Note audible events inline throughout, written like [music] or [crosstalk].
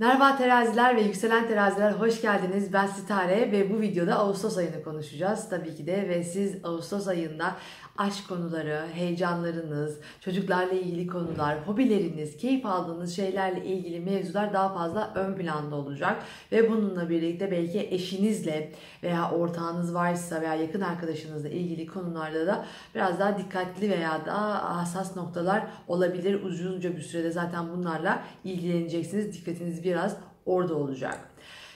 Merhaba teraziler ve yükselen teraziler hoş geldiniz. Ben Sitare ve bu videoda Ağustos ayını konuşacağız tabii ki de ve siz Ağustos ayında aşk konuları, heyecanlarınız, çocuklarla ilgili konular, hobileriniz, keyif aldığınız şeylerle ilgili mevzular daha fazla ön planda olacak ve bununla birlikte belki eşinizle veya ortağınız varsa veya yakın arkadaşınızla ilgili konularda da biraz daha dikkatli veya daha hassas noktalar olabilir. Uzunca bir sürede zaten bunlarla ilgileneceksiniz. Dikkatiniz biraz orada olacak.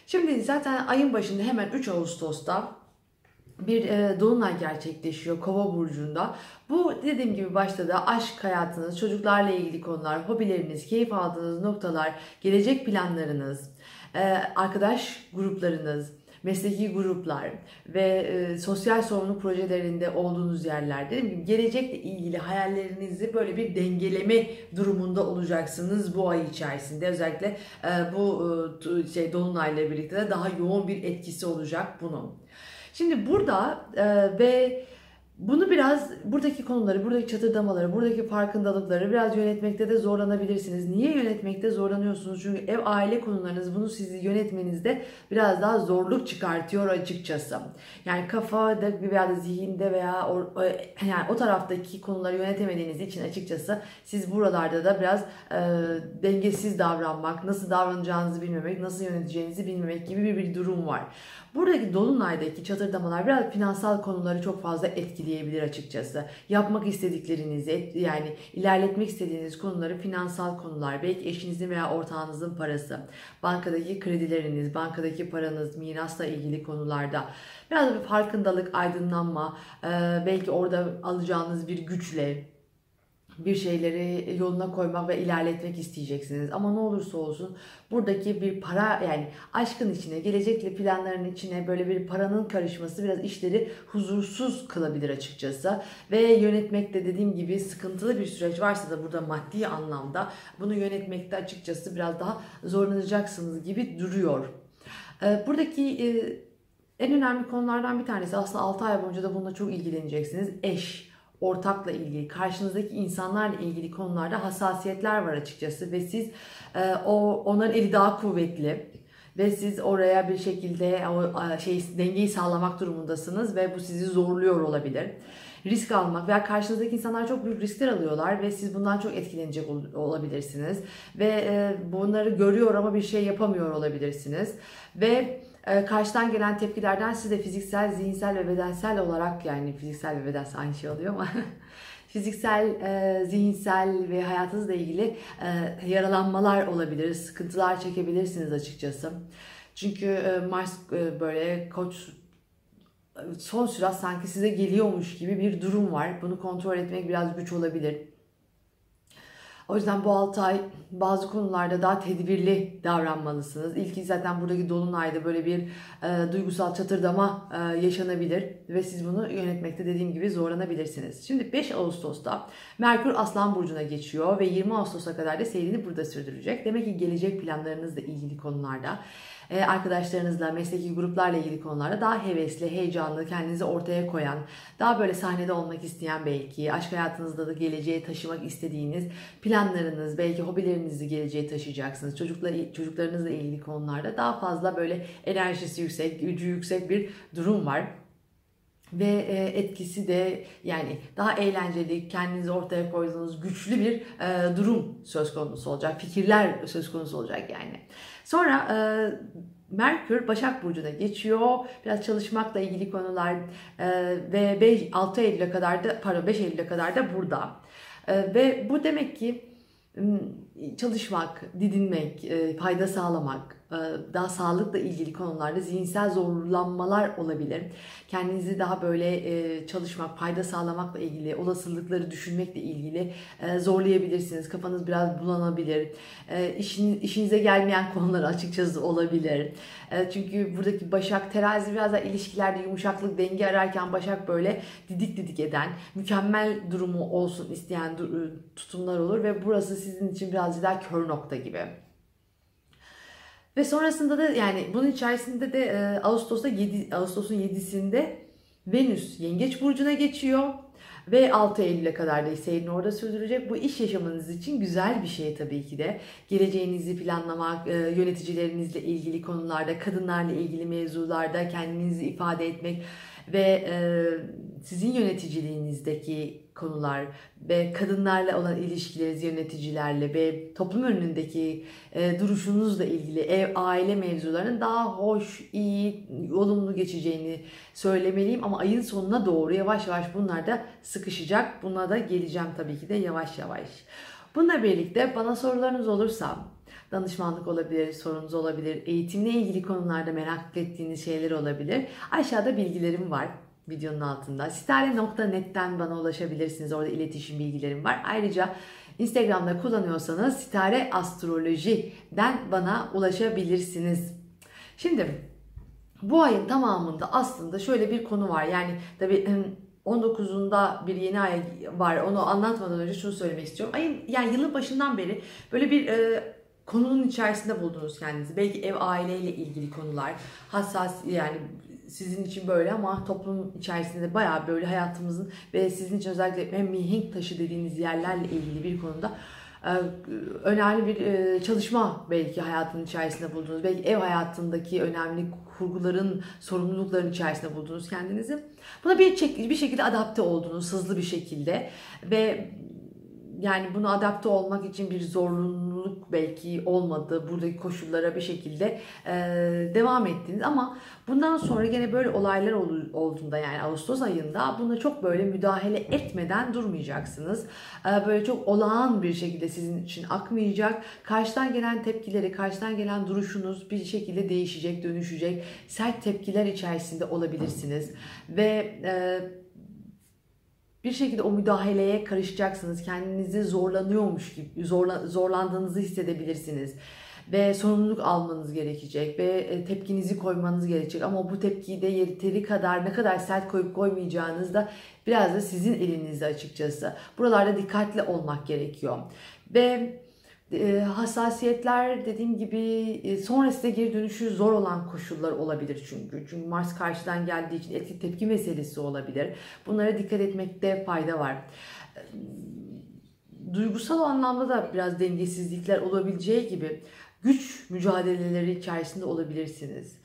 Şimdi zaten ayın başında hemen 3 Ağustos'ta bir e, dolunay gerçekleşiyor Kova burcunda. Bu dediğim gibi başta da aşk hayatınız, çocuklarla ilgili konular, hobileriniz, keyif aldığınız noktalar, gelecek planlarınız, e, arkadaş gruplarınız, mesleki gruplar ve e, sosyal sorumluluk projelerinde olduğunuz yerler dediğim gibi gelecekle ilgili hayallerinizi böyle bir dengeleme durumunda olacaksınız bu ay içerisinde özellikle e, bu e, şey dolunayla birlikte de daha yoğun bir etkisi olacak bunun. Şimdi burada e, ve bunu biraz buradaki konuları, buradaki çatırdamaları, buradaki farkındalıkları biraz yönetmekte de zorlanabilirsiniz. Niye yönetmekte zorlanıyorsunuz? Çünkü ev aile konularınız bunu sizi yönetmenizde biraz daha zorluk çıkartıyor açıkçası. Yani kafada veya da zihinde veya o, yani o taraftaki konuları yönetemediğiniz için açıkçası siz buralarda da biraz e, dengesiz davranmak, nasıl davranacağınızı bilmemek, nasıl yöneteceğinizi bilmemek gibi bir, bir durum var. Buradaki dolunaydaki çatırdamalar biraz finansal konuları çok fazla etkileyebilir açıkçası. Yapmak istediklerinizi yani ilerletmek istediğiniz konuları finansal konular, belki eşinizin veya ortağınızın parası, bankadaki kredileriniz, bankadaki paranız, mirasla ilgili konularda biraz bir farkındalık, aydınlanma, belki orada alacağınız bir güçle, bir şeyleri yoluna koymak ve ilerletmek isteyeceksiniz. Ama ne olursa olsun buradaki bir para yani aşkın içine, gelecekle planların içine böyle bir paranın karışması biraz işleri huzursuz kılabilir açıkçası. Ve yönetmekte dediğim gibi sıkıntılı bir süreç varsa da burada maddi anlamda bunu yönetmekte açıkçası biraz daha zorlanacaksınız gibi duruyor. Ee, buradaki e, en önemli konulardan bir tanesi aslında 6 ay boyunca da bununla çok ilgileneceksiniz. Eş ortakla ilgili, karşınızdaki insanlarla ilgili konularda hassasiyetler var açıkçası ve siz e, o onların eli daha kuvvetli ve siz oraya bir şekilde o şey dengeyi sağlamak durumundasınız ve bu sizi zorluyor olabilir. Risk almak veya karşınızdaki insanlar çok büyük riskler alıyorlar ve siz bundan çok etkilenecek olabilirsiniz ve e, bunları görüyor ama bir şey yapamıyor olabilirsiniz ve karşıdan gelen tepkilerden siz de fiziksel, zihinsel ve bedensel olarak yani fiziksel ve bedensel aynı şey oluyor ama [laughs] fiziksel, e, zihinsel ve hayatınızla ilgili e, yaralanmalar olabilir, sıkıntılar çekebilirsiniz açıkçası. Çünkü e, Mars böyle koç son sürat sanki size geliyormuş gibi bir durum var. Bunu kontrol etmek biraz güç olabilir. O yüzden bu 6 ay bazı konularda daha tedbirli davranmalısınız. İlki zaten buradaki dolunayda böyle bir e, duygusal çatırdama e, yaşanabilir ve siz bunu yönetmekte dediğim gibi zorlanabilirsiniz. Şimdi 5 Ağustos'ta Merkür Aslan Burcu'na geçiyor ve 20 Ağustos'a kadar da seyrini burada sürdürecek. Demek ki gelecek planlarınızla ilgili konularda arkadaşlarınızla, mesleki gruplarla ilgili konularda daha hevesli, heyecanlı, kendinizi ortaya koyan, daha böyle sahnede olmak isteyen belki, aşk hayatınızda da geleceğe taşımak istediğiniz planlarınız, belki hobilerinizi geleceğe taşıyacaksınız. Çocukla, çocuklarınızla ilgili konularda daha fazla böyle enerjisi yüksek, gücü yüksek bir durum var ve e, etkisi de yani daha eğlenceli, kendinizi ortaya koyduğunuz güçlü bir e, durum söz konusu olacak, fikirler söz konusu olacak yani. Sonra e, Merkür Başak Burcu'na geçiyor. Biraz çalışmakla ilgili konular ve 5, 6 Eylül'e kadar da pardon 5 Eylül'e kadar da burada. ve bu demek ki çalışmak, didinmek, fayda sağlamak, e, daha sağlıkla ilgili konularda zihinsel zorlanmalar olabilir. Kendinizi daha böyle e, çalışmak, fayda sağlamakla ilgili, olasılıkları düşünmekle ilgili e, zorlayabilirsiniz. Kafanız biraz bulanabilir. İşin, işinize gelmeyen konular açıkçası olabilir. Çünkü buradaki Başak terazi biraz da ilişkilerde yumuşaklık, denge ararken Başak böyle didik didik eden, mükemmel durumu olsun isteyen tutumlar olur ve burası sizin için birazcık kör nokta gibi. Ve sonrasında da yani bunun içerisinde de e, Ağustos'ta 7 Ağustos'un 7'sinde Venüs Yengeç burcuna geçiyor. Ve 6 Eylül'e kadar da seyrini orada sürdürecek. Bu iş yaşamınız için güzel bir şey tabii ki de. Geleceğinizi planlamak, e, yöneticilerinizle ilgili konularda, kadınlarla ilgili mevzularda kendinizi ifade etmek ve e, sizin yöneticiliğinizdeki konular ve kadınlarla olan ilişkileriniz yöneticilerle ve toplum önündeki e, duruşunuzla ilgili ev aile mevzularının daha hoş, iyi, olumlu geçeceğini söylemeliyim ama ayın sonuna doğru yavaş yavaş bunlar da sıkışacak. Buna da geleceğim tabii ki de yavaş yavaş. Bununla birlikte bana sorularınız olursa danışmanlık olabilir, sorunuz olabilir, eğitimle ilgili konularda merak ettiğiniz şeyler olabilir. Aşağıda bilgilerim var videonun altında. Sitare.net'ten bana ulaşabilirsiniz. Orada iletişim bilgilerim var. Ayrıca Instagram'da kullanıyorsanız Sitare Astroloji'den bana ulaşabilirsiniz. Şimdi bu ayın tamamında aslında şöyle bir konu var. Yani tabii 19'unda bir yeni ay var. Onu anlatmadan önce şunu söylemek istiyorum. Ayın yani yılın başından beri böyle bir e, konunun içerisinde buldunuz kendinizi. Belki ev aileyle ilgili konular, hassas yani sizin için böyle ama toplum içerisinde bayağı böyle hayatımızın ve sizin için özellikle mihenk taşı dediğiniz yerlerle ilgili bir konuda e, önemli bir e, çalışma belki hayatın içerisinde buldunuz. Belki ev hayatındaki önemli kurguların, sorumlulukların içerisinde buldunuz kendinizi. Buna bir, bir şekilde adapte oldunuz hızlı bir şekilde ve yani bunu adapte olmak için bir zorunluluk belki olmadı. Buradaki koşullara bir şekilde e, devam ettiniz ama bundan sonra gene böyle olaylar olduğunda yani Ağustos ayında buna çok böyle müdahale etmeden durmayacaksınız. E, böyle çok olağan bir şekilde sizin için akmayacak. Karşıdan gelen tepkileri, karşıdan gelen duruşunuz bir şekilde değişecek, dönüşecek. Sert tepkiler içerisinde olabilirsiniz ve e, bir şekilde o müdahaleye karışacaksınız. Kendinizi zorlanıyormuş gibi, zorla, zorlandığınızı hissedebilirsiniz. Ve sorumluluk almanız gerekecek ve e, tepkinizi koymanız gerekecek. Ama bu tepkiyi de yeteri kadar ne kadar sert koyup koymayacağınız da biraz da sizin elinizde açıkçası. Buralarda dikkatli olmak gerekiyor. Ve hassasiyetler dediğim gibi e, sonrasında geri dönüşü zor olan koşullar olabilir çünkü. Çünkü Mars karşıdan geldiği için etki tepki meselesi olabilir. Bunlara dikkat etmekte fayda var. Duygusal anlamda da biraz dengesizlikler olabileceği gibi güç mücadeleleri içerisinde olabilirsiniz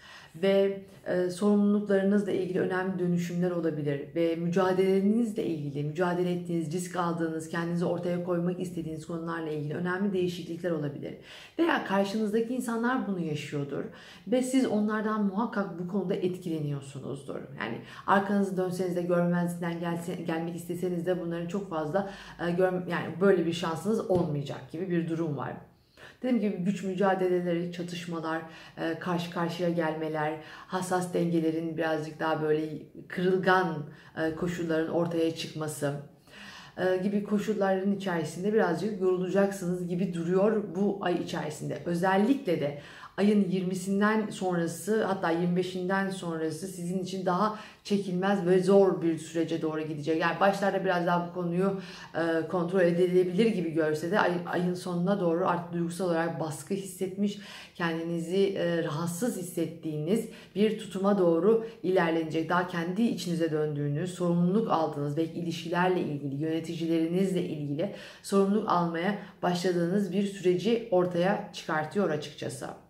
ve e, sorumluluklarınızla ilgili önemli dönüşümler olabilir ve mücadelenizle ilgili, mücadele ettiğiniz, risk aldığınız, kendinizi ortaya koymak istediğiniz konularla ilgili önemli değişiklikler olabilir. Veya karşınızdaki insanlar bunu yaşıyordur ve siz onlardan muhakkak bu konuda etkileniyorsunuzdur. Yani arkanızı dönseniz de görmezden gelse, gelmek isteseniz de bunların çok fazla e, gör, yani böyle bir şansınız olmayacak gibi bir durum var. Dediğim gibi güç mücadeleleri, çatışmalar, e, karşı karşıya gelmeler, hassas dengelerin birazcık daha böyle kırılgan e, koşulların ortaya çıkması e, gibi koşulların içerisinde birazcık yorulacaksınız gibi duruyor bu ay içerisinde. Özellikle de ayın 20'sinden sonrası hatta 25'inden sonrası sizin için daha çekilmez ve zor bir sürece doğru gidecek. Yani başlarda biraz daha bu konuyu e, kontrol edilebilir gibi görse de ay, ayın sonuna doğru artık duygusal olarak baskı hissetmiş, kendinizi e, rahatsız hissettiğiniz bir tutuma doğru ilerlenecek. Daha kendi içinize döndüğünüz, sorumluluk aldığınız belki ilişkilerle ilgili, yöneticilerinizle ilgili sorumluluk almaya başladığınız bir süreci ortaya çıkartıyor açıkçası.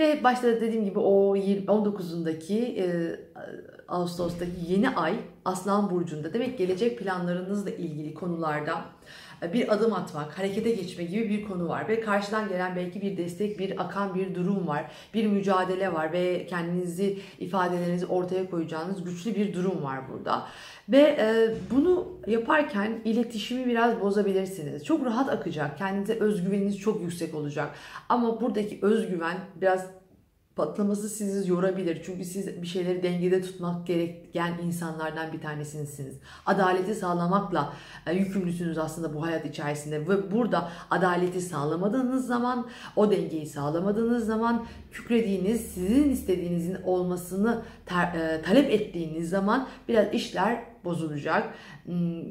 Ve başta da dediğim gibi o 19'undaki e, Ağustos'taki yeni ay Aslan Burcu'nda. Demek gelecek planlarınızla ilgili konularda bir adım atmak, harekete geçme gibi bir konu var ve karşıdan gelen belki bir destek, bir akan bir durum var, bir mücadele var ve kendinizi ifadelerinizi ortaya koyacağınız güçlü bir durum var burada. Ve e, bunu yaparken iletişimi biraz bozabilirsiniz. Çok rahat akacak, kendinize özgüveniniz çok yüksek olacak. Ama buradaki özgüven biraz patlaması sizi yorabilir. Çünkü siz bir şeyleri dengede tutmak gereken insanlardan bir tanesisiniz. Adaleti sağlamakla e, yükümlüsünüz aslında bu hayat içerisinde ve burada adaleti sağlamadığınız zaman, o dengeyi sağlamadığınız zaman kükrediğiniz, sizin istediğinizin olmasını ter, e, talep ettiğiniz zaman biraz işler bozulacak. Hmm,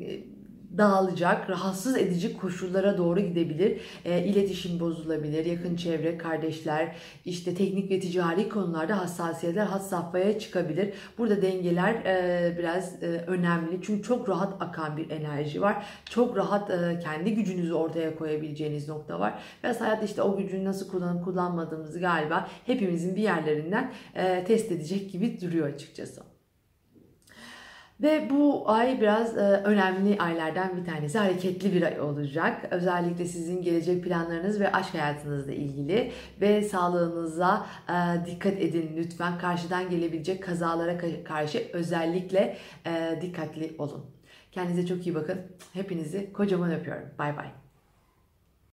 dağılacak, rahatsız edici koşullara doğru gidebilir. E, iletişim bozulabilir, yakın çevre, kardeşler, işte teknik ve ticari konularda hassasiyetler had safhaya çıkabilir. Burada dengeler e, biraz e, önemli çünkü çok rahat akan bir enerji var. Çok rahat e, kendi gücünüzü ortaya koyabileceğiniz nokta var. Biraz hayatta işte o gücünü nasıl kullanıp kullanmadığımızı galiba hepimizin bir yerlerinden e, test edecek gibi duruyor açıkçası. Ve bu ay biraz e, önemli aylardan bir tanesi. Hareketli bir ay olacak. Özellikle sizin gelecek planlarınız ve aşk hayatınızla ilgili ve sağlığınıza e, dikkat edin lütfen. Karşıdan gelebilecek kazalara karşı özellikle e, dikkatli olun. Kendinize çok iyi bakın. Hepinizi kocaman öpüyorum. Bay bay.